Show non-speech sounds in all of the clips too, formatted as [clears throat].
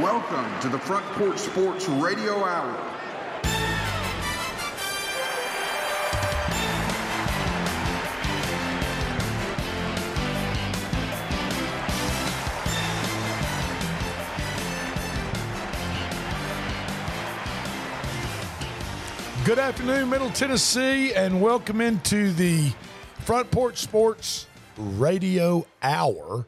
Welcome to the Front Porch Sports Radio Hour. Good afternoon, Middle Tennessee, and welcome into the Front Porch Sports Radio Hour.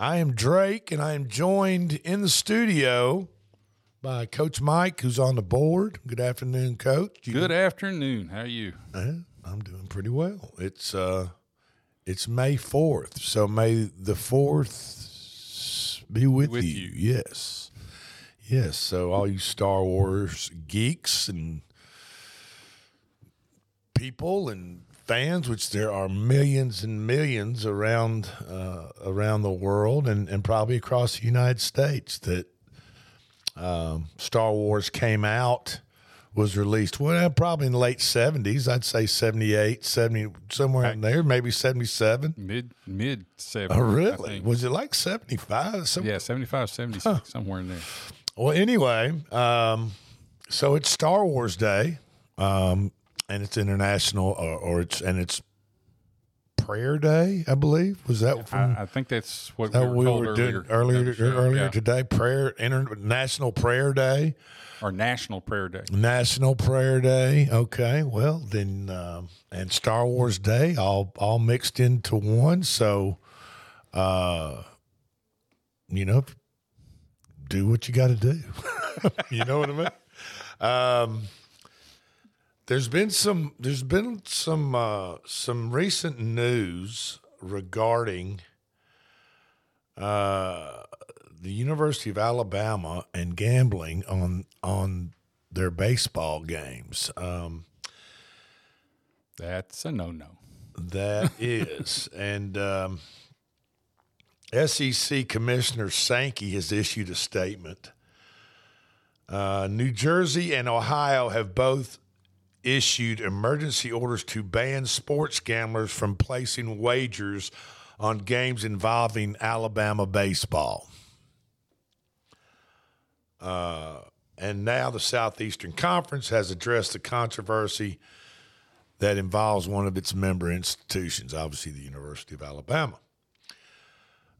I am Drake, and I am joined in the studio by Coach Mike, who's on the board. Good afternoon, Coach. You Good afternoon. How are you? I'm doing pretty well. It's uh, it's May fourth, so May the fourth be with, with you. you. Yes, yes. So all you Star Wars geeks and people and fans, which there are millions and millions around uh, around the world and, and probably across the United States, that um, Star Wars came out was released well probably in the late 70s i'd say 78 70 somewhere in there maybe 77 mid mid 70s oh really? was it like 75 Some, yeah 75 76 huh. somewhere in there. Well anyway um, so it's star wars day um, and it's international, or, or, it's and it's prayer day, I believe. Was that from? I, I think that's what that we, were, we were doing earlier earlier yeah. today. Prayer International Prayer Day, or National Prayer Day. National Prayer Day. Okay, well then, um, and Star Wars Day, all all mixed into one. So, uh, you know, do what you got to do. [laughs] you know what I mean? Um, there's been some. There's been some uh, some recent news regarding uh, the University of Alabama and gambling on on their baseball games. Um, That's a no no. That [laughs] is, and um, SEC Commissioner Sankey has issued a statement. Uh, New Jersey and Ohio have both issued emergency orders to ban sports gamblers from placing wagers on games involving Alabama baseball. Uh, and now the Southeastern Conference has addressed the controversy that involves one of its member institutions, obviously the University of Alabama.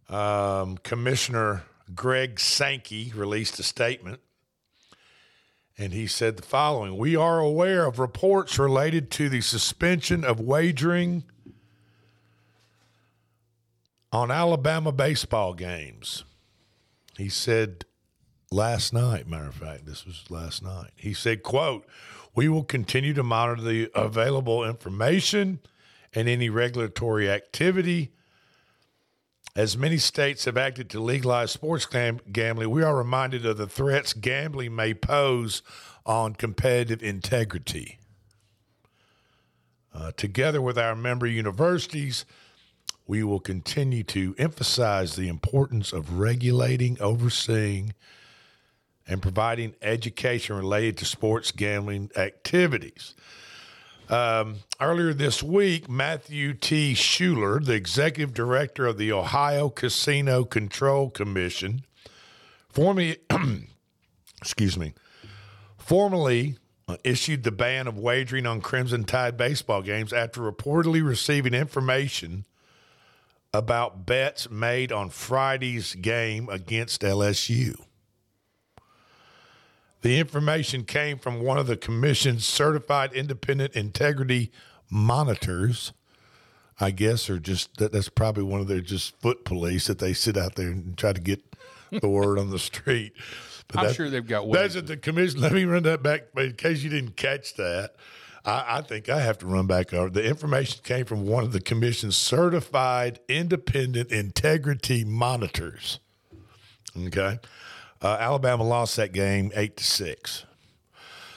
Um, Commissioner Greg Sankey released a statement and he said the following We are aware of reports related to the suspension of wagering on Alabama baseball games. He said last night, matter of fact, this was last night. He said, quote, we will continue to monitor the available information and any regulatory activity as many states have acted to legalize sports gam- gambling, we are reminded of the threats gambling may pose on competitive integrity. Uh, together with our member universities, we will continue to emphasize the importance of regulating, overseeing, and providing education related to sports gambling activities. Um, earlier this week, Matthew T. Schuler, the executive director of the Ohio Casino Control Commission, formally, [clears throat] excuse me, formally uh, issued the ban of wagering on Crimson Tide baseball games after reportedly receiving information about bets made on Friday's game against LSU. The information came from one of the commission's certified independent integrity monitors, I guess, or just that, that's probably one of their just foot police that they sit out there and try to get the [laughs] word on the street. But I'm sure they've got. That's at the commission. Let me run that back in case you didn't catch that. I, I, think I have to run back over. The information came from one of the commission's certified independent integrity monitors. Okay. Uh, Alabama lost that game eight to six.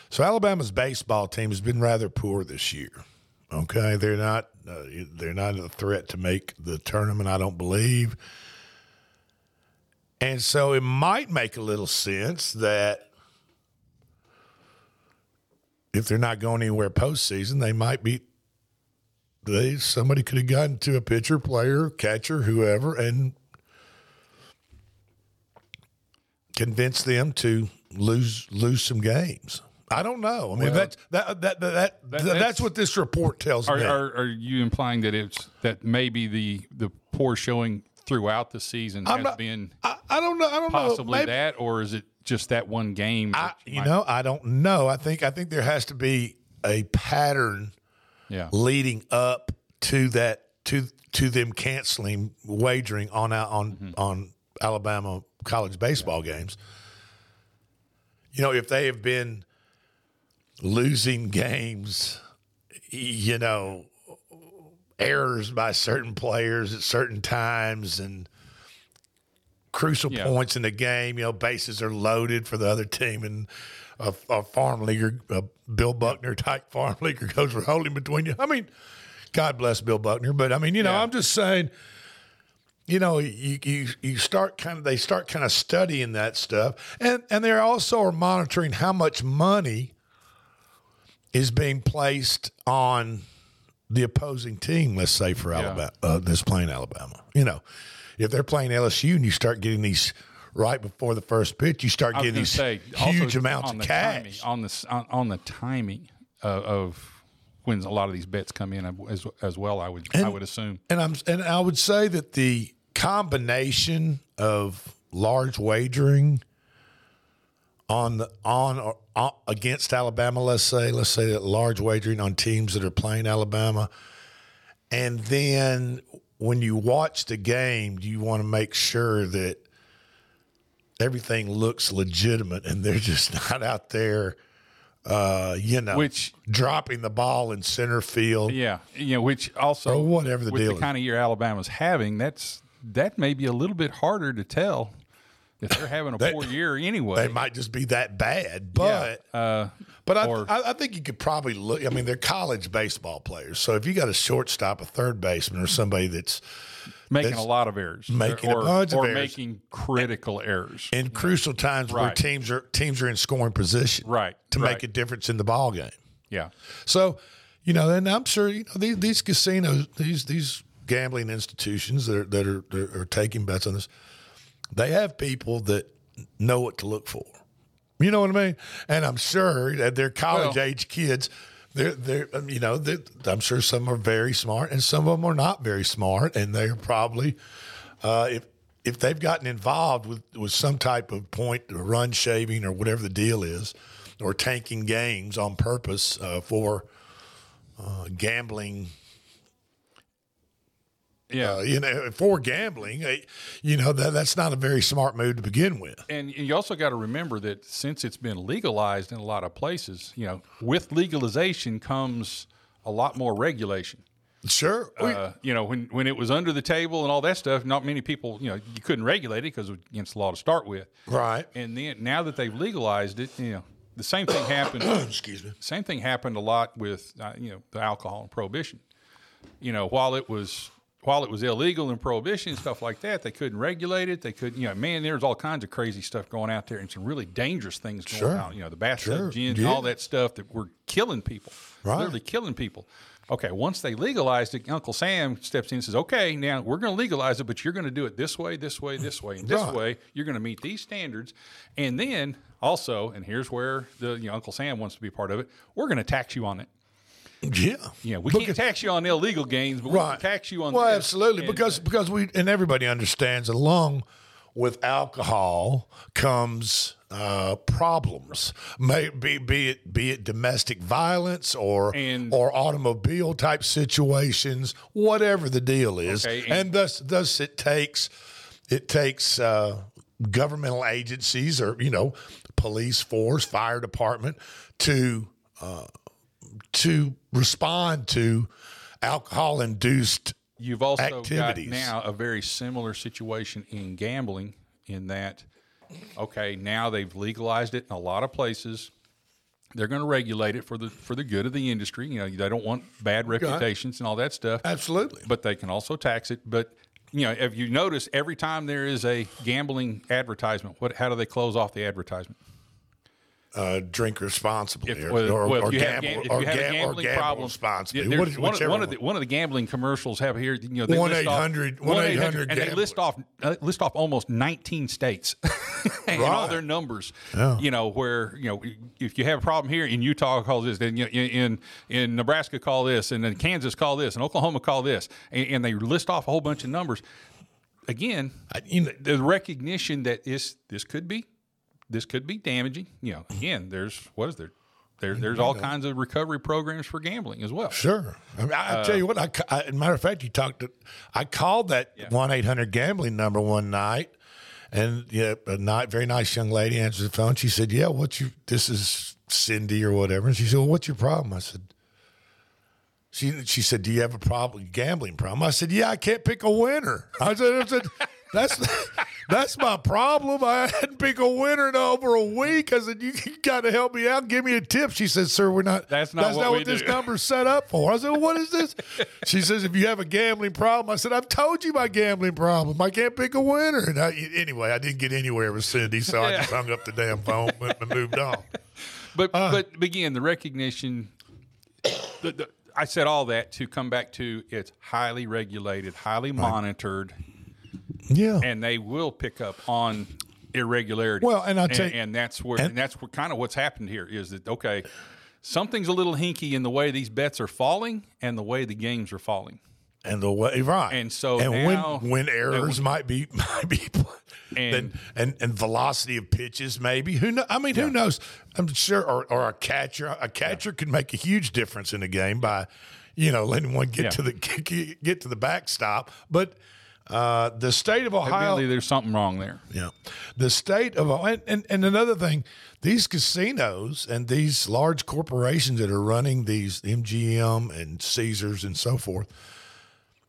So Alabama's baseball team has been rather poor this year. Okay, they're not uh, they're not a threat to make the tournament. I don't believe. And so it might make a little sense that if they're not going anywhere postseason, they might be. They somebody could have gotten to a pitcher, player, catcher, whoever, and convince them to lose lose some games. I don't know. I mean, well, that's that, that, that, that, that's, what this report tells are, me. Are, are, you implying that it's that maybe the the poor showing throughout the season I'm has not, been? I, I, don't know. I don't possibly know. Possibly that, or is it just that one game? I, you might... know, I don't know. I think I think there has to be a pattern, yeah. leading up to that to to them canceling wagering on on mm-hmm. on Alabama college baseball games. You know, if they have been losing games, you know, errors by certain players at certain times and crucial yeah. points in the game, you know, bases are loaded for the other team and a, a farm leaguer, a Bill Buckner type farm leaguer goes rolling between you. I mean, God bless Bill Buckner, but I mean, you know, yeah. I'm just saying, you know, you, you you start kind of they start kind of studying that stuff, and and they're also are monitoring how much money is being placed on the opposing team. Let's say for Alabama, yeah. uh, that's playing Alabama. You know, if they're playing LSU and you start getting these right before the first pitch, you start getting these say, huge amounts of cash timing, on the on, on the timing of, of, when a lot of these bets come in as, as well. I would and, I would assume, and I'm and I would say that the combination of large wagering on the on or uh, against Alabama, let's say, let's say that large wagering on teams that are playing Alabama, and then when you watch the game, you want to make sure that everything looks legitimate and they're just [laughs] not out there uh, you know, which dropping the ball in center field. Yeah, you know, which also or whatever the with deal the is. kind of year Alabama's having, that's that may be a little bit harder to tell if they're having a they, poor year anyway. They might just be that bad, but yeah, uh, but I, or, I, I, think you could probably look. I mean, they're college baseball players, so if you got a shortstop, a third baseman, or somebody that's making a lot of errors, making or, or of errors. making critical errors in crucial times right. where teams are teams are in scoring position, right, to right. make a difference in the ball game. Yeah. So, you know, and I'm sure you know these, these casinos, these these gambling institutions that are, that are that are taking bets on this, they have people that know what to look for. You know what I mean? And I'm sure that they're college well, age kids they're they're um, you know they're, I'm sure some are very smart and some of them are not very smart and they're probably uh, if if they've gotten involved with with some type of point or run shaving or whatever the deal is or tanking games on purpose uh, for uh, gambling yeah, uh, you know, for gambling, uh, you know that that's not a very smart move to begin with. And you also got to remember that since it's been legalized in a lot of places, you know, with legalization comes a lot more regulation. Sure. Uh, you know, when when it was under the table and all that stuff, not many people, you know, you couldn't regulate it because it was against the law to start with. Right. And then now that they've legalized it, you know, the same thing happened. [coughs] excuse me. Same thing happened a lot with uh, you know the alcohol and prohibition. You know, while it was while it was illegal and prohibition and stuff like that, they couldn't regulate it. They couldn't, you know, man, there's all kinds of crazy stuff going out there and some really dangerous things going sure. on. You know, the bathtub sure. yeah. and all that stuff that were killing people, right. literally killing people. Okay, once they legalized it, Uncle Sam steps in and says, "Okay, now we're going to legalize it, but you're going to do it this way, this way, this way, and this right. way. You're going to meet these standards, and then also, and here's where the you know, Uncle Sam wants to be part of it. We're going to tax you on it." Yeah, yeah. We because, can't tax you on illegal gains, but right. we can tax you on. Well, this. absolutely, because because we and everybody understands along with alcohol comes uh, problems. May be be it be it domestic violence or and, or automobile type situations, whatever the deal is, okay, and, and, thus thus it takes it takes uh, governmental agencies or you know police force, fire department to. Uh, to respond to alcohol induced You've also activities. got now a very similar situation in gambling in that, okay, now they've legalized it in a lot of places. They're going to regulate it for the for the good of the industry. You know, they don't want bad reputations and all that stuff. Absolutely. But they can also tax it. But you know, if you notice, every time there is a gambling advertisement, what how do they close off the advertisement? Uh, drink responsibly If, or, or, well, or have, gamble, gam- or, you have a gam- or gambling gamble problem, responsibly. yeah, What- one, one of the one of the gambling commercials have here. You know, they list off- 1-800 1-800, and they list off uh, list off almost 19 states [laughs] and all their numbers. Yeah. You know where you know if you have a problem here in Utah, call this. Then you know, in, in in Nebraska, call this, and then Kansas, call this, and Oklahoma, call this, and, and they list off a whole bunch of numbers. Again, I- you know, the recognition that is this could be this could be damaging. You know, again, there's what is there? There, there's all kinds of recovery programs for gambling as well. Sure. I, mean, I, I Uh, tell you what. I, I, as a matter of fact, you talked. To, I called that one eight hundred gambling number one night, and yeah, a night, very nice young lady answered the phone. She said, "Yeah, what's your? This is Cindy or whatever." And she said, well, "What's your problem?" I said. She she said, "Do you have a problem gambling problem?" I said, "Yeah, I can't pick a winner." I said, I said "That's [laughs] that's my problem. I hadn't picked a winner in over a week." I said, "You, [laughs] got to help me out. Give me a tip." She said, "Sir, we're not. That's not that's what we this do." number's set up for." I said, well, "What is this?" [laughs] She says, "If you have a gambling problem," I said, "I've told you my gambling problem. I can't pick a winner." And I, anyway, I didn't get anywhere with Cindy, so I just hung up the damn phone and moved on. But Uh. but again, the recognition. The, the, I said all that to come back to it's highly regulated, highly monitored, Yeah. and they will pick up on irregularity. Well, and I'll tell and, you- and that's where and- and, that's what kind of what's happened here is that okay, something's a little hinky in the way these bets are falling and the way the games are falling. and the way right, And so and now- when when errors might be [laughs] might be, And- and and and velocity of pitches maybe who know I mean who knows I'm sure or, or a catcher a catcher could make a huge difference in a game by you know letting one get Yeah. to the [laughs] get, get to the backstop, but uh, the state of Ohio Evidently, there's something wrong there. yeah. The state of and, and and another thing, these casinos and these large corporations that are running these MGM and Caesars and so forth,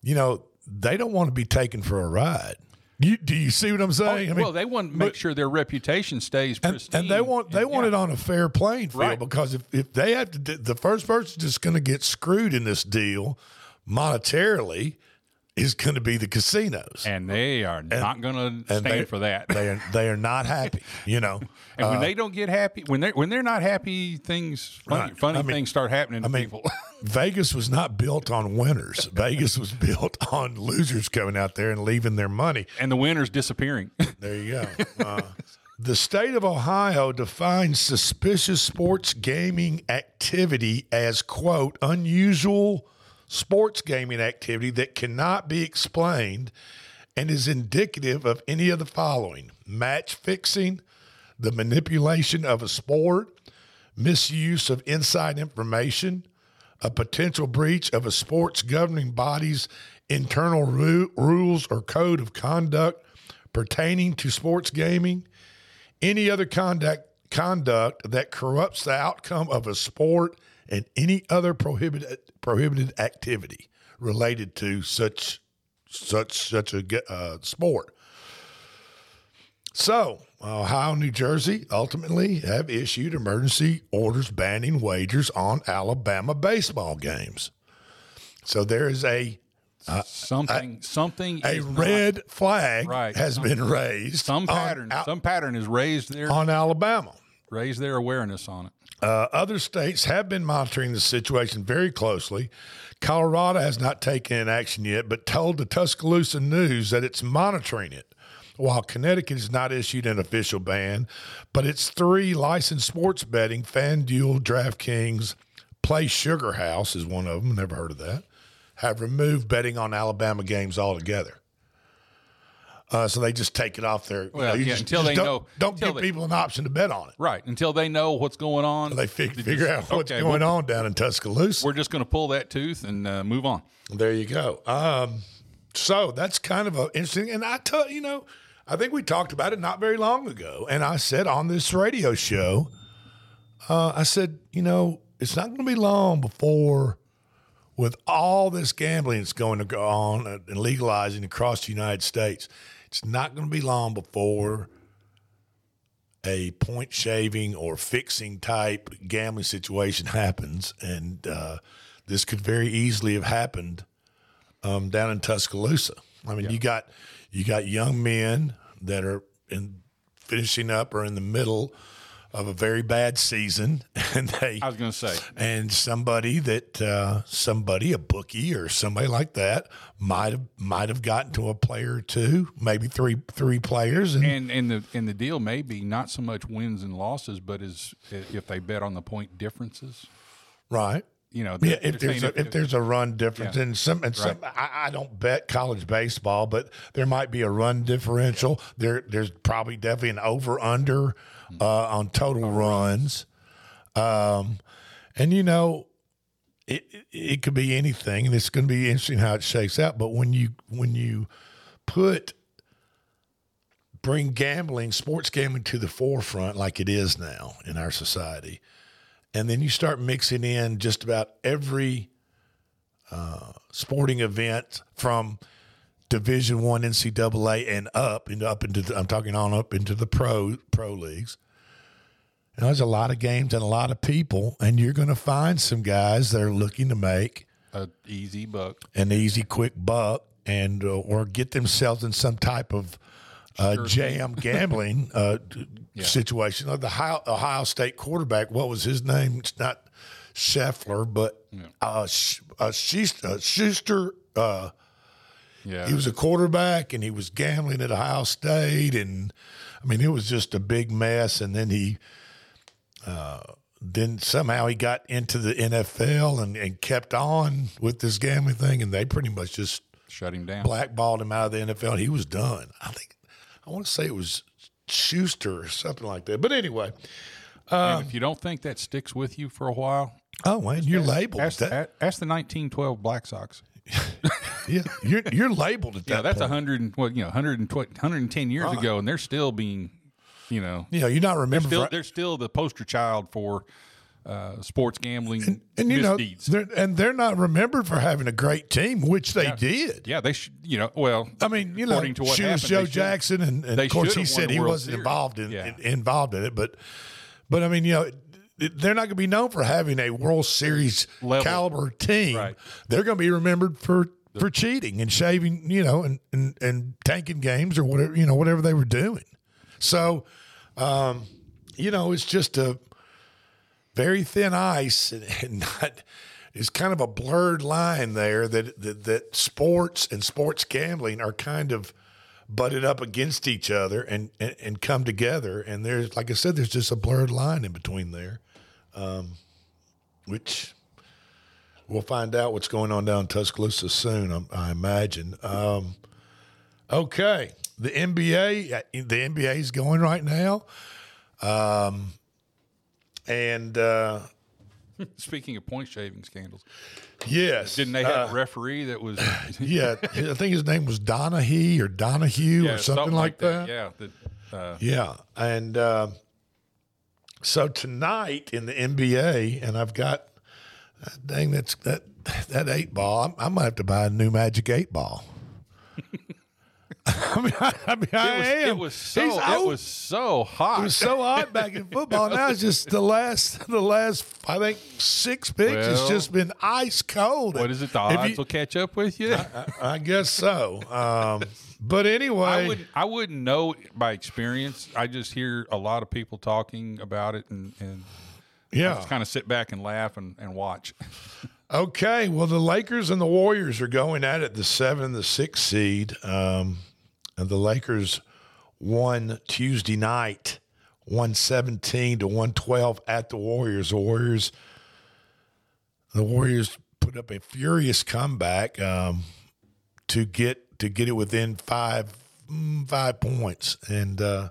you know, they don't want to be taken for a ride. You, do you see what I'm saying? I mean, Oh, well, they want to make sure their reputation stays and, pristine. and they want they And, want yeah. it on a fair playing field Right. because if, if they have to, the first person that's going to get screwed in this deal monetarily is going to be the casinos. and they are not going to stand for that. [laughs] They are they are not happy. You know. [laughs] And Uh, when they don't get happy, when they when they're not happy, things funny, Right. funny I mean- things start happening to I mean, people. [laughs] Vegas was not built on winners. Vegas was built on losers coming out there and leaving their money. and the winners disappearing. There you go. Uh, the state of Ohio defines suspicious sports gaming activity as, quote, unusual sports gaming activity that cannot be explained and is indicative of any of the following. Match fixing, the manipulation of a sport, misuse of inside information, a potential breach of a sports governing body's internal ru- rules or code of conduct pertaining to sports gaming, any other conduct conduct that corrupts the outcome of a sport and any other prohibited prohibited activity related to such such such a uh, sport. So, Ohio, and New Jersey ultimately have issued emergency orders banning wagers on Alabama baseball games. So there is a something something a is not- red flag Right. has been raised some pattern Al- some pattern is raised their on Alabama. Raise their awareness on it. Uh, other states have been monitoring the situation very closely. Colorado has not taken an action yet, but told the Tuscaloosa News that it's monitoring it. While Connecticut has not issued an official ban, but its three licensed sports betting, FanDuel, DraftKings, Play Sugar House is one of them, never heard of that, have removed betting on Alabama games altogether. Uh, so they just take it off their. you know, you yeah, just- until just they don't, know- Don't give they- people an option to bet on it. Right. Until they know what's going on. They fig- figure just- out what's okay, going we'll- on down in Tuscaloosa. We're just going to pull that tooth and uh, move on. There you go. Um, so that's kind of a interesting. And I tell you know, I think we talked about it not very long ago, and I said on this radio show, uh, I said, you know, it's not going to be long before, with all this gambling that's going to go on and legalizing across the United States, it's not going to be long before a point shaving or fixing type gambling situation [laughs] happens, and uh, this could very easily have happened um, down in Tuscaloosa. I mean, you got you got young men that are in finishing up or in the middle of a very bad season, [laughs] and they I was going to say, and somebody that uh, somebody a bookie or somebody like that might have might have gotten to a player or two, maybe three three players, and, and and the and the deal may be not so much wins and losses, but is if they bet on the point differences. right. You know, Yeah, if there's a, if there's a run difference, Yeah. and some and some, I, I don't bet college baseball, but there might be a run differential. There, there's probably definitely an over under uh, on total runs, um, and you know, it, it it could be anything, and it's going to be interesting how it shakes out. But when you when you put bring gambling, sports gambling to the forefront like it is now in our society, and then you start mixing in just about every uh, sporting event from Division One NCAA and up and up into the, I'm talking on up into the pro pro leagues. And there's a lot of games and a lot of people, and you're going to find some guys that are looking to make an easy buck. an easy, quick buck and uh, or get themselves in some type of uh, jam [laughs] gambling uh, situation. Like the Ohio, Ohio State quarterback, what was his name? It's not Scheffler, but uh, Sh- uh, Schuster. Uh, Schuster uh, Yeah, he was a quarterback and he was gambling at Ohio State, and I mean it was just a big mess. And then he, uh, then somehow he got into the NFL and, and kept on with this gambling thing, and they pretty much just shut him down. blackballed him out of the NFL. He was done. I think I want to say it was Schuster or something like that. But anyway, and if you don't think that sticks with you for a while, oh man, you're labeled. ask, that. ask the 1912 Black Sox. [laughs] Yeah, you're you're labeled at that. Yeah, that's point. hundred and what you know, 120, 110 years ago, and they're still being, you know, You know, you're not remembered still for they're still the poster child for uh, sports gambling and you know, they're, and they're not remembered for having a great team, which they did. yeah, they should. You know, well, I mean, you know, according to what happened, Joe should- Jackson, and, and of course he said he wasn't Series. involved in, Yeah. in- involved in it, but but I mean, you know. They're not going to be known for having a World Series Level. caliber team. Right. They're going to be remembered for, for cheating and shaving, you know, and, and, and tanking games or whatever, you know, whatever they were doing. So, um, you know, it's just a very thin ice and, [laughs] and not it's kind of a blurred line there that, that that sports and sports gambling are kind of butted up against each other and, and, and come together. And there's like I said there's just a blurred line in between there um, which we'll find out what's going on down in Tuscaloosa soon I, I imagine. Um, okay the NBA the NBA is going right now um, and uh, speaking of point shaving scandals, yes didn't they have a referee that was [laughs] yeah, I think his name was Donahue or Donahue yeah, or something, like that. Yeah, that, uh, Yeah, and uh, so tonight in the NBA, and I've got dang that's that that eight ball. I, I might have to buy a new Magic eight ball. [laughs] [laughs] I mean, I, I mean, I it was, am. it was so it was so hot. It was so hot back in football. Now it's just the last, [laughs] the last, I think six picks. it's just been ice cold. what is it? The odds you- will catch up with you. I guess so. Um, but anyway, I wouldn't. I wouldn't know by experience. I just hear a lot of people talking about it, and, and yeah. just kind of sit back and laugh and, and watch. [laughs] Okay, well, the Lakers and the Warriors are going at it, the seven the six seed. Um, and the Lakers won Tuesday night, 117 to 112 at the Warriors. The Warriors, the Warriors put up a furious comeback um, to get to get it within five mm, five points, and uh,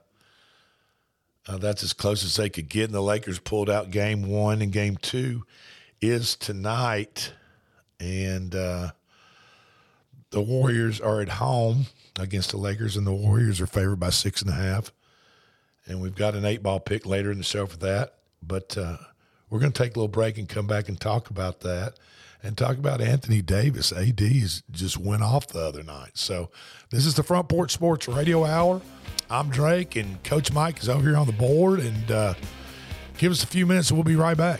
uh, that's as close as they could get. And the Lakers pulled out game one and game two is tonight, and uh, the Warriors are at home against the Lakers, and the Warriors are favored by six and a half. And we've got an eight ball pick later in the show for that, but uh, we're going to take a little break and come back and talk about that. And talk about Anthony Davis. AD's just went off the other night. So, this is the Front Porch Sports Radio Hour. I'm Drake, and Coach Mike is over here on the board. And uh, give us a few minutes, and we'll be right back.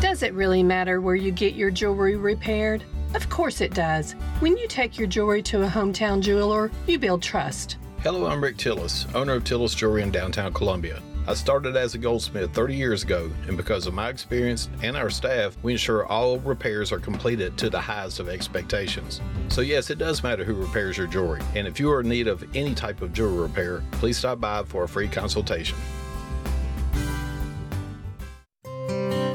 Does it really matter where you get your jewelry repaired? Of course it does. When you take your jewelry to a hometown jeweler, you build trust. Hello, I'm Rick Tillis, owner of Tillis Jewelry in downtown Columbia. I started as a goldsmith 30 years ago, and because of my experience and our staff, we ensure all repairs are completed to the highest of expectations. So, yes, it does matter who repairs your jewelry, and if you are in need of any type of jewelry repair, please stop by for a free consultation.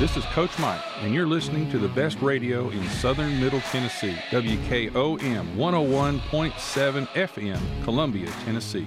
This is Coach Mike, and you're listening to the best radio in southern Middle Tennessee, WKOM 101.7 FM, Columbia, Tennessee.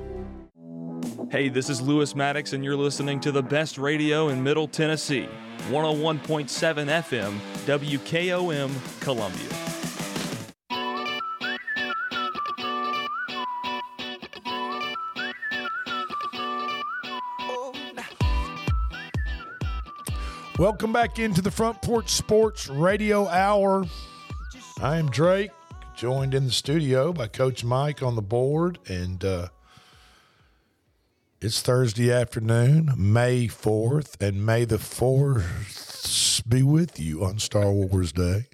Hey, this is Lewis Maddox, and you're listening to the best radio in Middle Tennessee 101.7 FM, WKOM, Columbia. Welcome back into the Front Porch Sports Radio Hour. I am Drake, joined in the studio by Coach Mike on the board, and uh, it's Thursday afternoon, May 4th, and May the 4th be with you on Star Wars Day.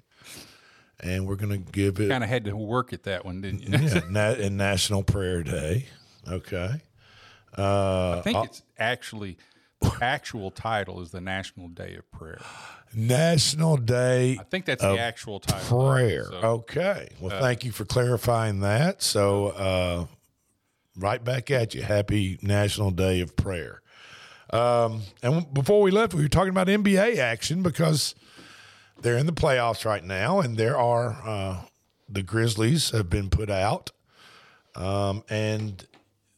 And we're going to give it. Kind of had to work at that one, didn't you? yeah, [laughs] na- and National Prayer Day. Okay. Uh, I think uh, it's actually the actual title is the National Day of Prayer. National Day. I think that's the actual title. Prayer. So, okay. Well, uh, thank you for clarifying that. So, uh, right back at you. Happy National Day of Prayer. Um, and before we left, we were talking about NBA action because they're in the playoffs right now, and there are uh, the Grizzlies have been put out, um, and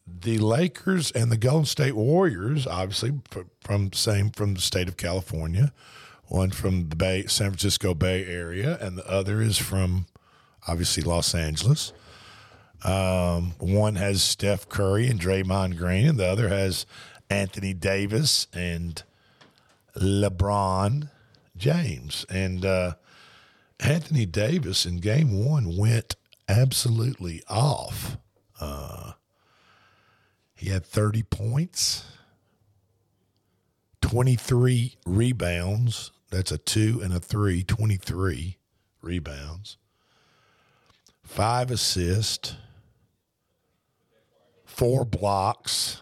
the Lakers and the Golden State Warriors, obviously from same from the state of California, one from the Bay San Francisco Bay Area, and the other is from obviously Los Angeles. Um, one has Steph Curry and Draymond Green, and the other has Anthony Davis and LeBron James. And uh, Anthony Davis in game one went absolutely off. Uh, he had 30 points, 23 rebounds. That's a two and a three, 23 rebounds, five assists, four blocks,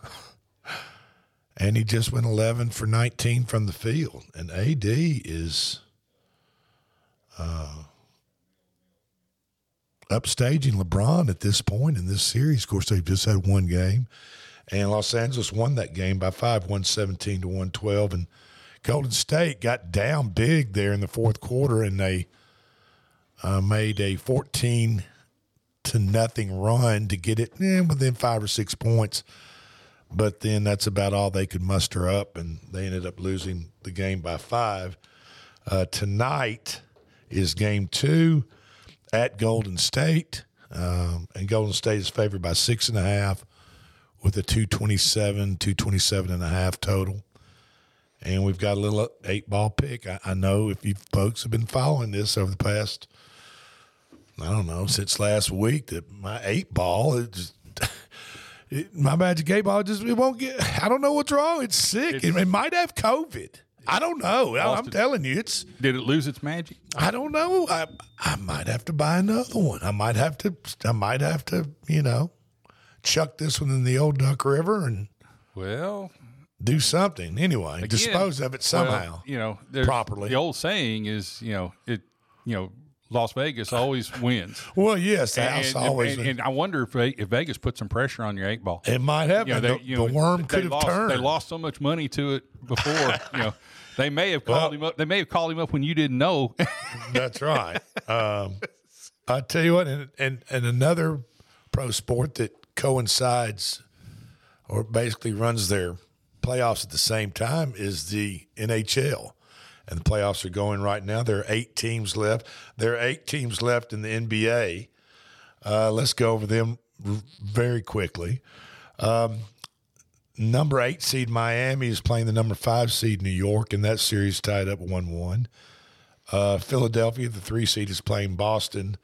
and he just went 11 for 19 from the field. And AD is uh, upstaging LeBron at this point in this series. Of course, they've just had one game, and Los Angeles won that game by five, 117 to 112. And Golden State got down big there in the fourth quarter, and they uh, made a 14 to nothing run to get it eh, within five or six points. But then that's about all they could muster up, and they ended up losing the game by five. Uh, tonight is game two at Golden State, um, and Golden State is favored by six and a half with a 227, 227 and a half total. And we've got a little eight ball pick. I, I know if you folks have been following this over the past, I don't know, since last week, that my eight ball, it just, [laughs] it, my magic eight ball just it won't get. I don't know what's wrong. It's sick. it, it might have COVID. I don't know. I'm it. telling you, it's. Did it lose its magic? I don't know. I I might have to buy another one. I might have to. I might have to. You know, chuck this one in the old Duck River and Well, do something anyway. again, dispose of it well, somehow. you know, properly. The old saying is, you know, it, you know, Las Vegas always [laughs] wins. Well, yes, the house and, always And, wins. and I wonder if, if Vegas put some pressure on your eight ball. It might have. You know, they- the, you know, the worm could have lost, turned. They lost so much money to it before. [laughs] you know, they may have called him up. They may have called him up when you didn't know. [laughs] That's right. Um, I tell you what, and, and and another pro sport that coincides or basically runs their playoffs at the same time is the NHL. And the playoffs are going right now. There are eight teams left. There are eight teams left in the NBA. Uh, let's go over them very quickly. Um, number eight seed Miami is playing the number five seed New York, and that series tied up one one. Uh, Philadelphia, the three seed, is playing Boston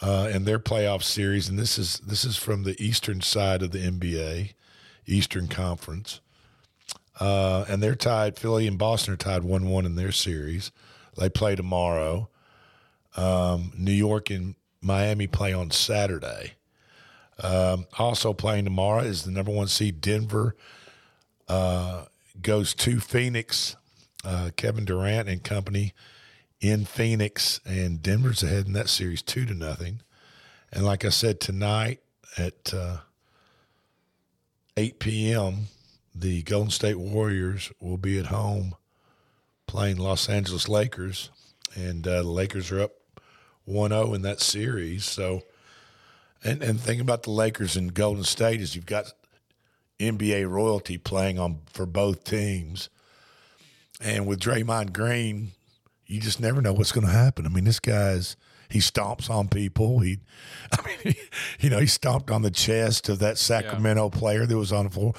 uh, in their playoff series, and this is this is from the eastern side of the NBA, Eastern Conference, uh, and they're tied. Philly and Boston are tied one one in their series. They play tomorrow. Um, New York and Miami play on Saturday. Um, also playing tomorrow is the number one seed Denver uh, goes to Phoenix. Uh, Kevin Durant and company in Phoenix, and Denver's ahead in that series two to nothing. And like I said tonight at uh, eight p.m., the Golden State Warriors will be at home playing Los Angeles Lakers, and uh, the Lakers are up 1-0 in that series. So, and and think about the Lakers and Golden State is you've got NBA royalty playing on for both teams, and with Draymond Green, you just never know what's going to happen. I mean, this guy's he stomps on people. He, [laughs] I mean, you know, he stomped on the chest of that Sacramento player that was on the floor.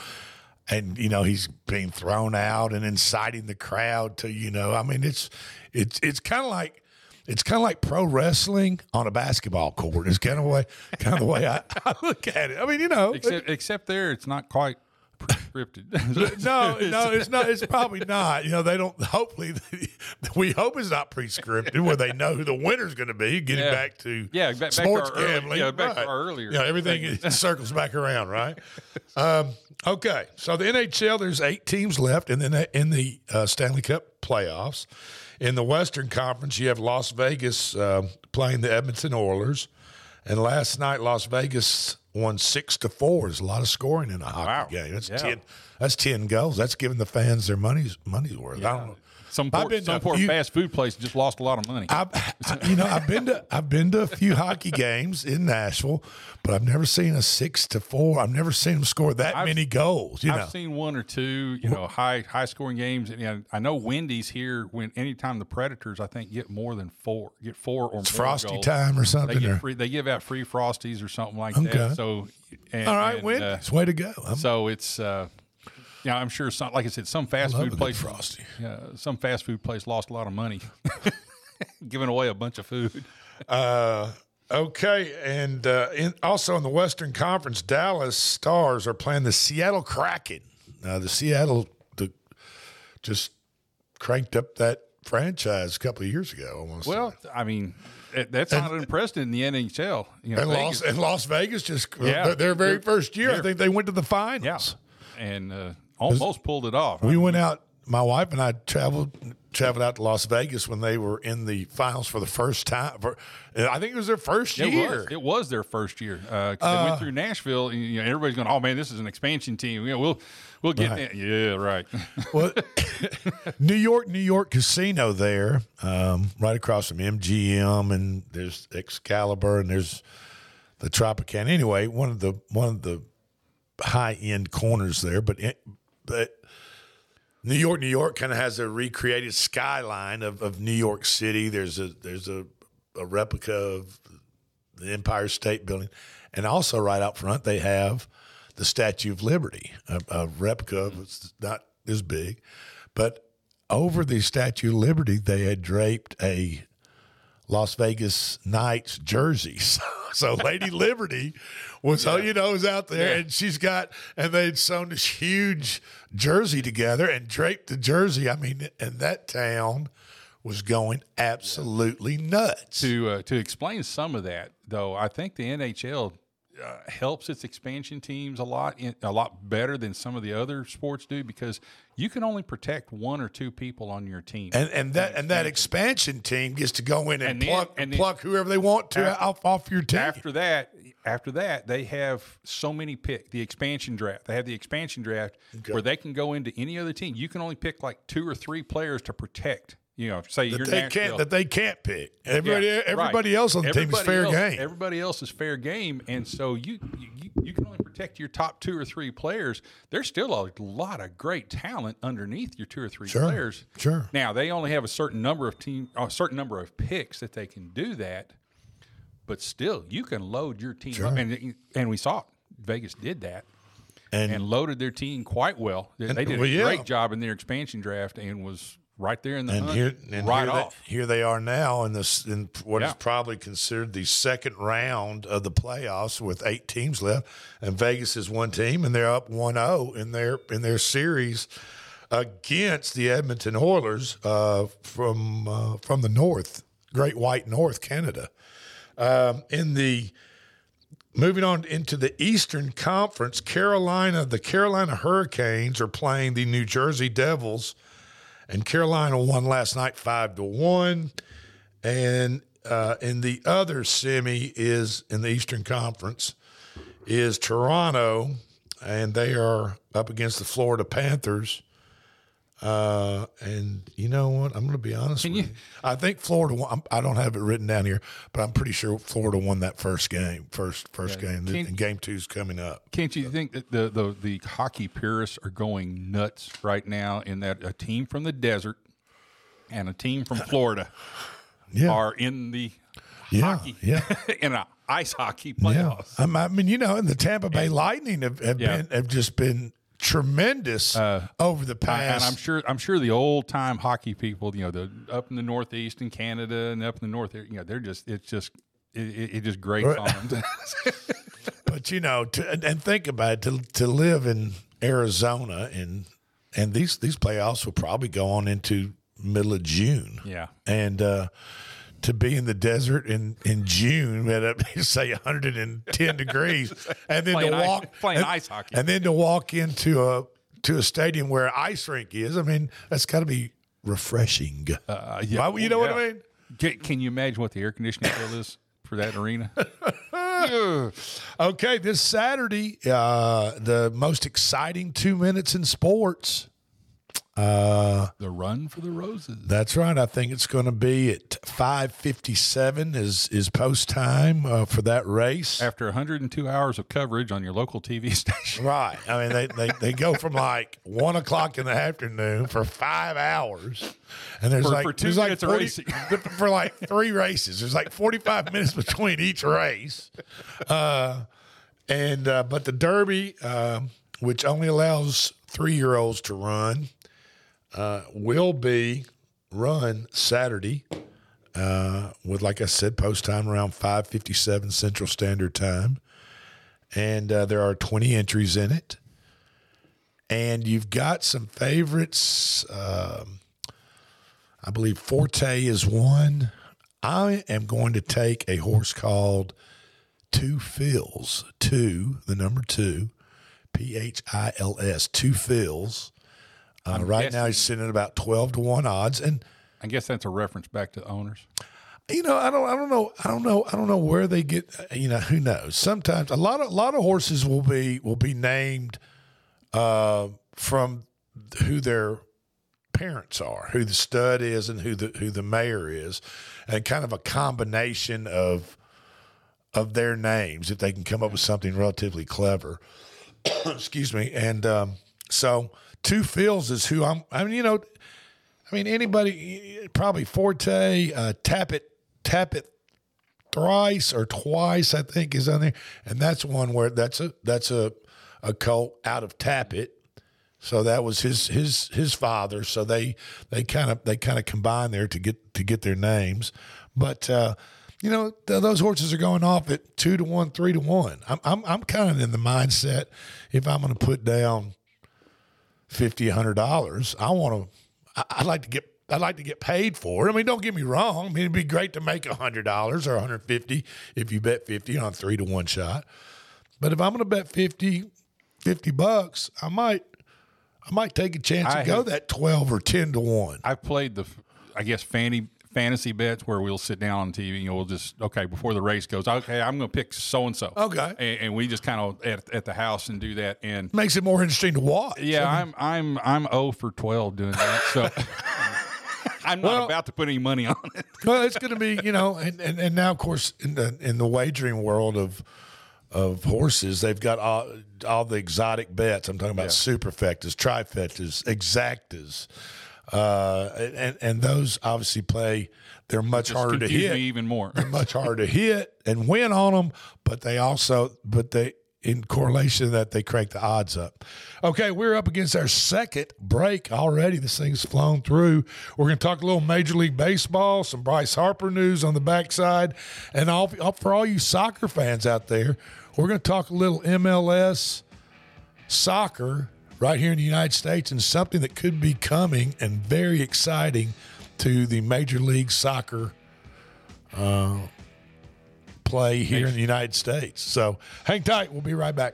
And you know he's being thrown out and inciting the crowd to you know I mean it's it's it's kind of like it's kind of like pro wrestling on a basketball court. It's kind of way kind of the way I, [laughs] I look at it. I mean you know Except, except there, it's not quite prescripted. [laughs] no, [laughs] no, it's not. It's probably not. You know, they don't. Hopefully, we hope it's not prescripted where they know who the winner's going to be. Getting Yeah. back to Yeah, back- back to sports our early- gambling. yeah, back to our earlier Yeah, everything circles back around, right? um, okay, so the NHL, there's eight teams left, and then in the uh, Stanley Cup playoffs, in the Western Conference, you have Las Vegas uh, playing the Edmonton Oilers, and last night Las Vegas won six to four. There's a lot of scoring in a hockey game. That's Yeah. ten. That's ten goals. That's giving the fans their money's money's worth. I don't know. Some poor, been some poor fast food place just lost a lot of money. I've, I- [laughs] you know, I've been to I've been to a few hockey games in Nashville, but I've never seen a six to four. I've never seen them score that I've- many goals. You I've know, seen one or two, you know, high high scoring games. And you know, I know Wendy's here when anytime the Predators, I think, get more than four, get four or It's more Frosty goals, time or something, They, or- free, they give out free frosties or something like Okay. that. So, and, all right, and, Wendy's, uh, way to go. I'm- so it's, uh, yeah, I'm sure. Some, like I said, some fast food place, Frosty. Yeah, some fast food place lost a lot of money, [laughs] giving away a bunch of food. Uh, okay, and uh, in, also in the Western Conference, Dallas Stars are playing the Seattle Kraken. Uh, the Seattle the, just cranked up that franchise a couple of years ago, almost. Well, I mean, that's not impressed in the NHL. You know, and Las and Las Vegas just Yeah. their, their very first year, I think they went to the finals. and uh, almost pulled it off. We went out. My wife and I traveled traveled out to Las Vegas when they were in the finals for the first time. For, I think it was their first It year. was. It was their first year. Uh, 'cause they Uh, went through Nashville, and you know, everybody's going, "Oh man, this is an expansion team. Yeah, we'll we'll get Right. that." Yeah, right. [laughs] well, [laughs] New York, New York Casino there, um, right across from MGM, and there's Excalibur, and there's the Tropicana. Anyway, one of the one of the high end corners there, but it, but New York, New York kind of has a recreated skyline of, of New York City. There's a there's a, a replica of the Empire State Building, and also right out front they have the Statue of Liberty, a, a replica it's not as big, but over the Statue of Liberty they had draped a Las Vegas Knights jerseys. [laughs] So, Lady [laughs] Liberty was, oh, you know, was out there, and she's got, and they'd sewn this huge jersey together and draped the jersey. I mean, and that town was going absolutely nuts. to uh, to explain some of that, though, I think the NHL uh, helps its expansion teams a lot in, a lot better than some of the other sports do because you can only protect one or two people on your team. And and that and that expansion team gets to go in and, And then- pluck and then- pluck whoever they want to After- off, off your team. After that, after that, they have so many pick the expansion draft. They have the expansion draft where they can go into any other team. You can only pick like two or three players to protect. You know, say that they Nashville. can't that they can't pick. Everybody Yeah, everybody right. else on the team is fair else- game. Everybody else is fair game, and so you, you you can only protect your top two or three players. There's still a lot of great talent underneath your two or three Sure, players. sure. Now they only have a certain number of team, a certain number of picks that they can do that, but still you can load your team Sure. up, and and we saw it. Vegas did that. And- and, loaded their team quite well. They, And- they did well, a yeah. great job in their expansion draft and was right there in the and hunt here, and right here off. They, here they are now in this in what is Yeah. probably considered the second round of the playoffs with eight teams left, and Vegas is one team, and they're up 1-0 in their in their series against the Edmonton Oilers uh, from uh, from the North, Great White North, Canada. Um, in the Moving on into the Eastern Conference, Carolina, the Carolina Hurricanes are playing the New Jersey Devils, and Carolina won last night five to one. And uh, in the other semi is in the Eastern Conference is Toronto, and they are up against the Florida Panthers. Uh, and you know what? I'm going to be honest with you. I think Florida. Won, I'm- don't have it written down here, but I'm pretty sure Florida won that first game. First, first Yeah. game. Can't- and game two's coming up. Can't you think that the, the the hockey purists are going nuts right now in that a team from the desert and a team from Florida [sighs] Yeah. are in the Yeah, hockey yeah. [laughs] in a ice hockey playoffs. I'm- I mean, you know, and the Tampa Bay Lightning have, have Yeah. been have just been tremendous over the I- past. and I'm sure I'm sure the old time hockey people, you know, the up in the Northeast in Canada and up in the North, you know, they're just it's just it, it, it just grates on them. [laughs] [laughs] but you know, to, and, and think about it, to to live in Arizona and and these these playoffs will probably go on into middle of June. Yeah. and uh, to be in the desert in in June at uh, [laughs] say 110 degrees, [laughs] and then Playing to ice- walk playing and, ice hockey. and then to walk into a to a stadium where an ice rink is. I mean, that's got to be refreshing. Uh, yeah, Why- you know what I mean? Can, can you imagine what the air conditioning bill is for that arena? [laughs] okay, this Saturday, uh, the most exciting two minutes in sports. Uh, the run for the roses. That's right. I think it's going to be at five fifty seven is is post time uh, for that race. After 102 hours of coverage on your local TV [laughs] station. Right. I mean, they, they, they go from like one o'clock in the afternoon for five hours, and there's For- like for two there's like minutes of 40 racing. [laughs] for like three races. There's like forty five minutes between each race, uh, and uh, but the Derby, um, which only allows three year olds to run, uh, will be run Saturday. Uh, with like I said, post time around five fifty seven Central Standard Time and uh, there are 20 entries in it. And you've got some favorites. Um, I believe Forte is one. I am going to take a horse called Two Phil's. Two, the number two, P H I L S. Two Phil's. Uh, right now, he's sitting at about 12 to 1 odds. And I guess that's a reference back to owners. you know, I don't, I don't know, I don't know, I don't know where they get. You know, who knows? Sometimes a lot of, a lot of horses will be will be named uh, from who their parents are, who the stud is, and who the who the mayor is, and kind of a combination of of their names if they can come up with something relatively clever. [coughs] Excuse me, and um, so Two Phil's is who I'm. I mean, you know, I mean, anybody, probably Forte, uh, Tapit, tap it thrice or twice, I think is on there, and that's one where that's a that's a a colt out of Tapit. So that was his his his father. So they they kind of they kind of combine there to get to get their names, but. uh you know th- those horses are going off at two to one, three to one. I'm I'm I'm kind of in the mindset if I'm going to put down fifty, a hundred dollars, I want to. I'd like to get. I'd like to get paid for it. I mean, don't get me wrong. I mean, it'd be great to make a hundred dollars or 150 if you bet 50 on three to one shot. But if I'm going to bet 50, 50 bucks, I might, I might take a chance I to go have- that 12 or 10 to one. I've played the, I guess, fanny, fantasy bets where we'll sit down on TV and we'll just, okay, before the race goes, okay, I'm going to pick so and so. Okay. And, and we just kind of at, at the house and do that. And Makes it more interesting to watch. yeah, I mean, I'm, I'm, I'm 0 for 12 doing that. So [laughs] I'm not about to put any money on it. [laughs] well, it's going to be, you know, and, and, and now, of course, in the in the wagering world of of horses, they've got all, all the exotic bets. I'm talking about superfectas, trifectas, exactas, uh, and and those obviously play. They're much Just harder to hit. me even more. They're much harder to hit and win on them, but they also, but they in correlation to that they crank the odds up. Okay, we're up against our second break already. This thing's flown through. We're going to talk a little Major League Baseball, some Bryce Harper news on the backside, and all, for all you soccer fans out there, we're going to talk a little MLS soccer right here in the United States and something that could be coming and very exciting to the Major League Soccer uh, play here in the United States. So hang tight. We'll be right back.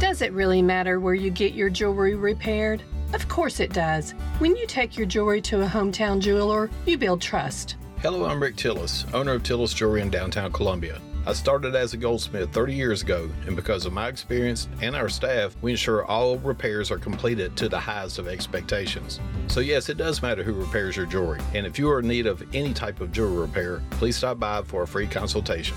Does it really matter where you get your jewelry repaired? Of course it does. When you take your jewelry to a hometown jeweler, you build trust. Hello, I'm Rick Tillis, owner of Tillis Jewelry in downtown Columbia. I started as a goldsmith 30 years ago, and because of my experience and our staff, we ensure all repairs are completed to the highest of expectations. So, yes, it does matter who repairs your jewelry, and if you are in need of any type of jewelry repair, please stop by for a free consultation.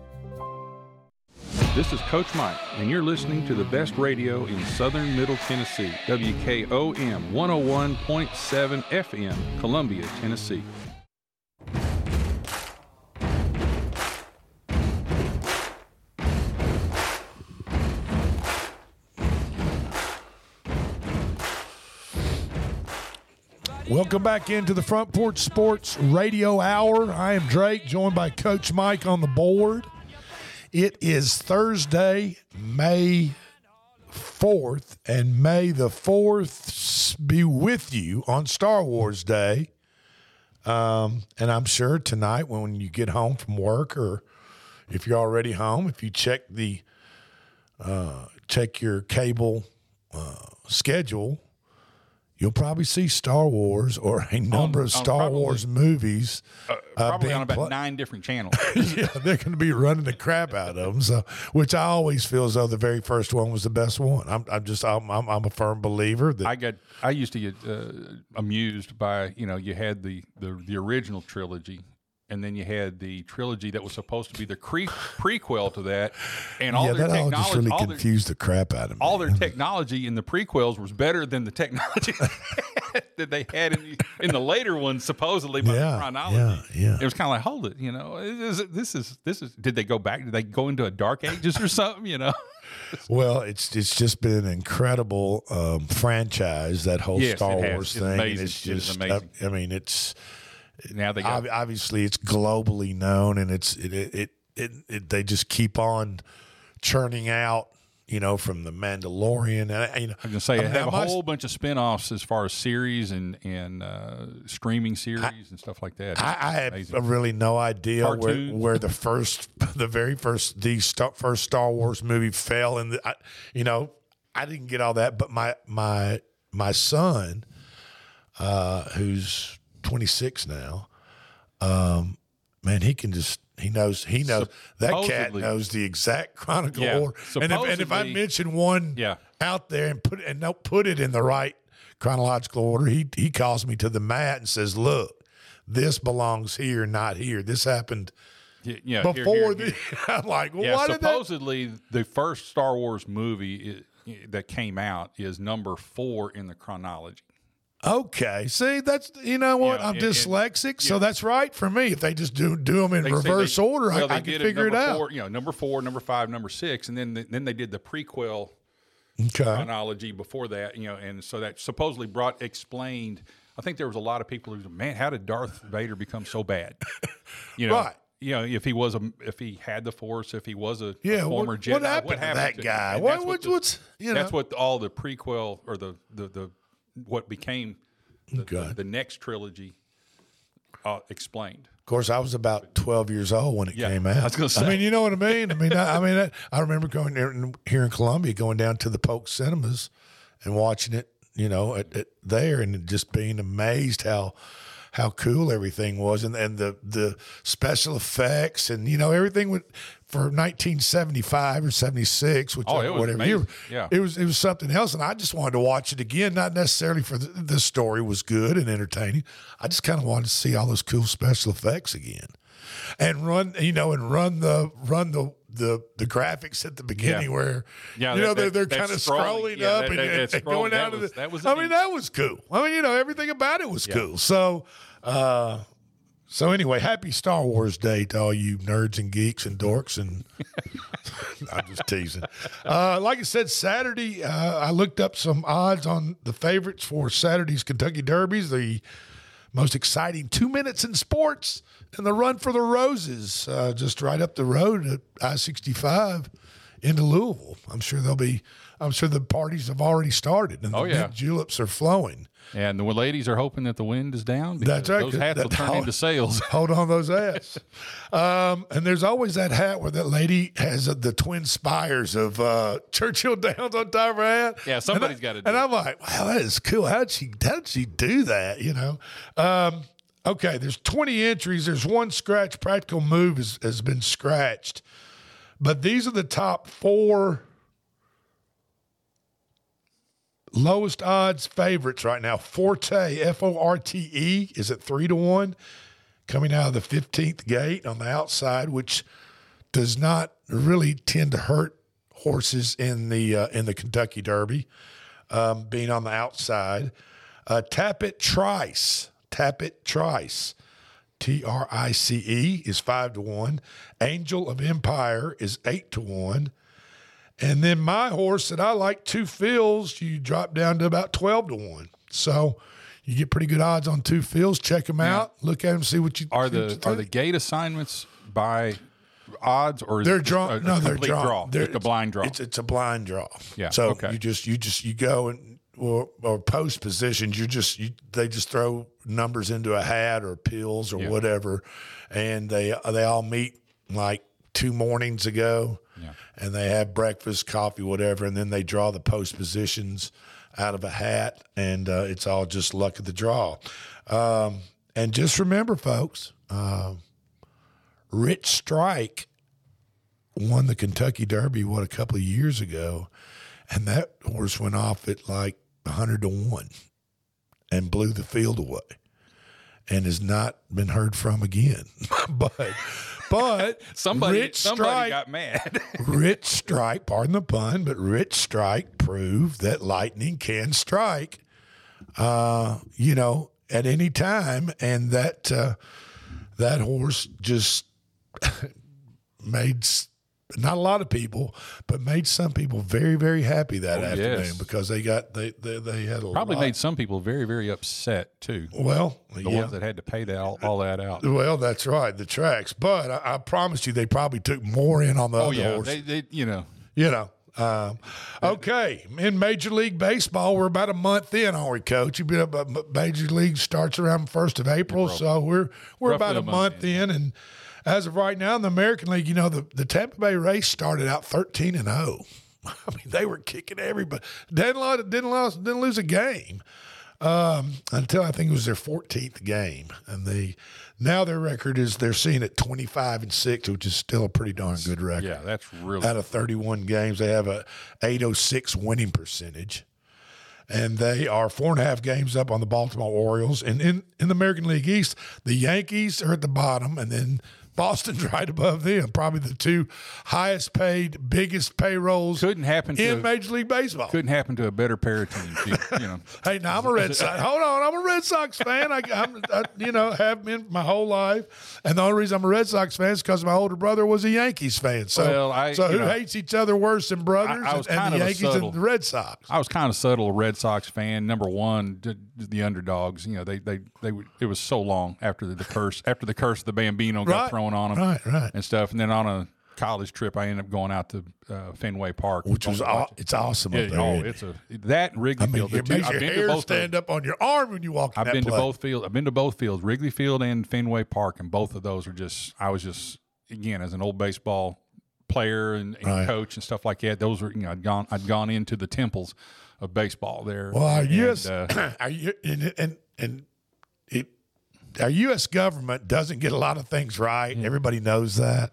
This is Coach Mike, and you're listening to the best radio in southern Middle Tennessee, WKOM 101.7 FM, Columbia, Tennessee. Welcome back into the Front Porch Sports Radio Hour. I am Drake, joined by Coach Mike on the board. It is Thursday, May 4th, and May the 4th be with you on Star Wars Day. Um, and I'm sure tonight when you get home from work or if you're already home, if you check the uh, check your cable uh, schedule, you'll probably see Star Wars or a number On- of on Star probably- Wars movies. Uh, uh, probably being on about pla- nine different channels. [laughs] yeah, they're going to be running the crap out of them. So, which I always feel as though the very first one was the best one. I'm, I'm just, I'm, I'm, I'm a firm believer that I get, I used to get uh, amused by, you know, you had the, the the original trilogy, and then you had the trilogy that was supposed to be the cre- prequel to that, and all yeah, their that all just really all, their, confused the crap out of me. all their technology in the prequels was better than the technology [laughs] that they had in the, in the later ones, supposedly by Yeah, chronology. yeah, yeah. It was kind of like, hold it, you know, is this is this is. Did they go back? Did they go into a dark ages or something? You know. [laughs] Well, it's it's just been an incredible um, franchise that whole Yes, Star. Wars It's thing. amazing. It's just, amazing. I, I mean, it's Now they got obviously it's globally known, and it's it it, it, it, it they just keep on churning out. You know, from the Mandalorian, and I- you know, I was gonna say I I mean, have a my- whole bunch of spin-offs as far as series and and uh, streaming series and stuff like that. I, I have Amazing. really no idea where, Cartoons. where the first, [laughs] the very first, the star, first Star Wars movie fell and The, I, you know, I didn't get all that, but my my my son, uh, who's 26 now, um, man, he can just he knows he knows that cat knows the exact chronicle Yeah, order. And if, and if I mention one Yeah. out there and put and don't put it in the right chronological order, he he calls me to the mat and says, "Look, this belongs here, not here. This happened Yeah, yeah, here, before here, the." here. [laughs] I'm like, well, yeah, why did that? supposedly the first Star Wars movie i that came out is number four in the chronology. Okay, see, that's you know what Yeah, I'm it- dyslexic, so that's right for me. If they just do do them in They reverse they- order, well, I, I can figure it out. Four, you know, number four, number five, number six, and then then they did the prequel Okay. chronology before that. You know, and so that supposedly brought explained. I think there was a lot of people who, said, man, how did Darth Vader become so bad? [laughs] You know, Right. You know, if he was a, if he had the Force, if he was a, a Yeah, former what- Jedi, what happened to that him? guy? And What- what's- the- what's- you that's what all the prequel or the the, the what became the, the, the next trilogy uh, explained. Of course, I was about 12 years old when it Yeah, came out. I was gonna say. I mean, you know what I mean? I mean, I, I mean, I, I remember going there in, here in Columbia, going down to the Polk Cinemas and watching it, you know, at, at there and just being amazed how how cool everything was, and and the the special effects, and you know everything would for 1975 or 76, which Oh, uh, it was whatever year. Yeah. it was it was something else, and I just wanted to watch it again. Not necessarily for the, the story was good and entertaining. I just kind of wanted to see all those cool special effects again, and run you know and run the run the the the graphics at the beginning Yeah. where Yeah, you that- know they're they're kind of scrolling, scrolling yeah, up that- and, that- and- going out of the. that was I mean that was cool. I mean you know everything about it was cool. So. uh so anyway, happy Star Wars Day to all you nerds and geeks and dorks and [laughs] [laughs] I'm just teasing. Uh, like I said, Saturday, uh, I looked up some odds on the favorites for Saturday's Kentucky Derbies, the most exciting two minutes in sports, and the run for the roses, uh, just right up the road at I 65 into Louisville. I'm sure they'll be, I'm sure the parties have already started and the Oh, yeah. juleps are flowing. And the ladies are hoping that the wind is down. Because That's right. Those hats will That- turn into [laughs] sails. Hold on those hats. [laughs] um, and there's always that hat where that lady has uh, the twin spires of uh, Churchill Downs on top of her hat. Yeah, somebody's gotta do And. I'm like, wow, that is cool. How'd she? How'd she do that? You know. Um, okay, there's 20 entries. There's one scratch. Practical move has, has been scratched, but these are the top four lowest odds favorites right now. Forte, F O R T E, is at three to one, coming out of the 15th gate on the outside, which does not really tend to hurt horses in the uh, in the Kentucky Derby, um, being on the outside. Uh, Tapit Trice, Tapit Trice, T R I C E is five to one. Angel of Empire is eight to one. And then my horse that I like, Two Phil's, you drop down to about 12 to 1. So you get pretty good odds on Two Phil's. Check them out. Look at them, see what you Are what you the are the gate assignments by odds or They're it just draw. a- a No, they're drawn. draw. They're, Just a blind draw. It's, it's a blind draw. Yeah, So okay. you just you just you go and or, or post positions. You just you, they just throw numbers into a hat or pills or Yeah. whatever, and they they all meet like two mornings ago, Yeah. and they have breakfast, coffee, whatever, and then they draw the post positions out of a hat, and uh, it's all just luck of the draw. Um, and just remember, folks, uh, Rich Strike won the Kentucky Derby what a couple of years ago, and that horse went off at like hundred to one, and blew the field away, and has not been heard from again. [laughs] but but Somebody Rich somebody Strike got mad. [laughs] Rich Strike, pardon the pun, but Rich Strike proved that lightning can strike, uh, you know, at any time, and that uh, that horse just [laughs] made not a lot of people, but made some people very, very happy that Oh, afternoon yes. because they got they they, they had Probably lot. made some people very very upset too. Well, the yeah. ones that had to pay that all, all that out. Well, that's right, the tracks. But I, I promise you, they probably took more in on the Oh other yeah, horse. they, they you know you know. Um, okay, in Major League Baseball, we're about a month in, aren't we, Coach? You've been up. Major League starts around first of April, so we're we're Roughly about a month, month in, and as of right now, in the American League, you know, the, the Tampa Bay Rays started out thirteen and zero. [laughs] I mean, they were kicking everybody. Didn't didn't lose, didn't lose a game um, until I think it was their 14th game, and they now their record is they're seeing at 25 and six, which is still a pretty darn good record. yeah that's really Out of 31 games, they have a 806 winning percentage. And they are four and a half games up on the Baltimore Orioles. And in, in the American League East, the Yankees are at the bottom, and then Boston's [laughs] right above them. Probably the two highest paid, biggest payrolls couldn't happen to in Major League Baseball. couldn't happen to a better pair of teams. You, you know, [laughs] Hey, now I'm a Red Sox. Hold on, I'm a Red Sox fan. I, I'm, I, you know, have been my whole life, and the only reason I'm a Red Sox fan is because my older brother was a Yankees fan. So, Well, I- so who know, hates each other worse than brothers? I was and, kind and the Yankees subtle- and the Red Sox. I was kind of subtle a Red Sox fan. Number one, the underdogs. You know, they they they it was so long after the, the curse after the curse of the Bambino got Right, thrown on them, right, right. and stuff. And then on a college trip, I ended up going out to uh, Fenway Park, Which was Watch aw- it. it's awesome Yeah, up there, oh, it's a that Wrigley I mean, Field. it makes I've your been to hair stand up on your arm when you walk. I've been place. to both fields. I've been to both fields, Wrigley Field and Fenway Park, and both of those are just. I was just again as an old baseball player and, and Right. coach and stuff like that. Those were you know I'd gone I'd gone into the temples of baseball there. Well? And, uh, [clears throat] are you? And and, and our U.S. government doesn't get a lot of things right. Everybody knows that.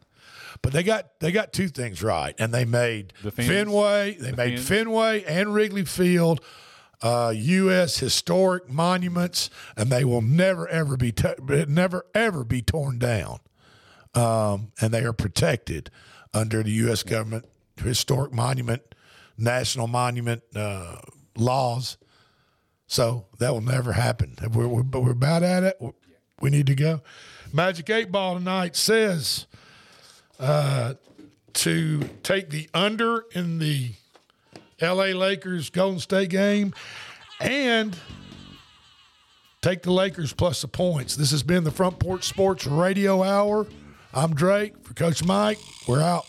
But they got they got two things right, and they made The. Fenway. They The made fence. Fenway and Wrigley Field uh, U.S. historic monuments, and they will never ever be t- never ever be torn down. Um, and they are protected under the U.S. government historic monument, national monument uh, laws. So that will never happen. We're, we're, but we're about at it. We need to go. Magic Eight Ball tonight says uh, to take the under in the L.A. Lakers Golden State game and take the Lakers plus the points. This has been the Front Porch Sports Radio Hour. I'm Drake for Coach Mike. We're out.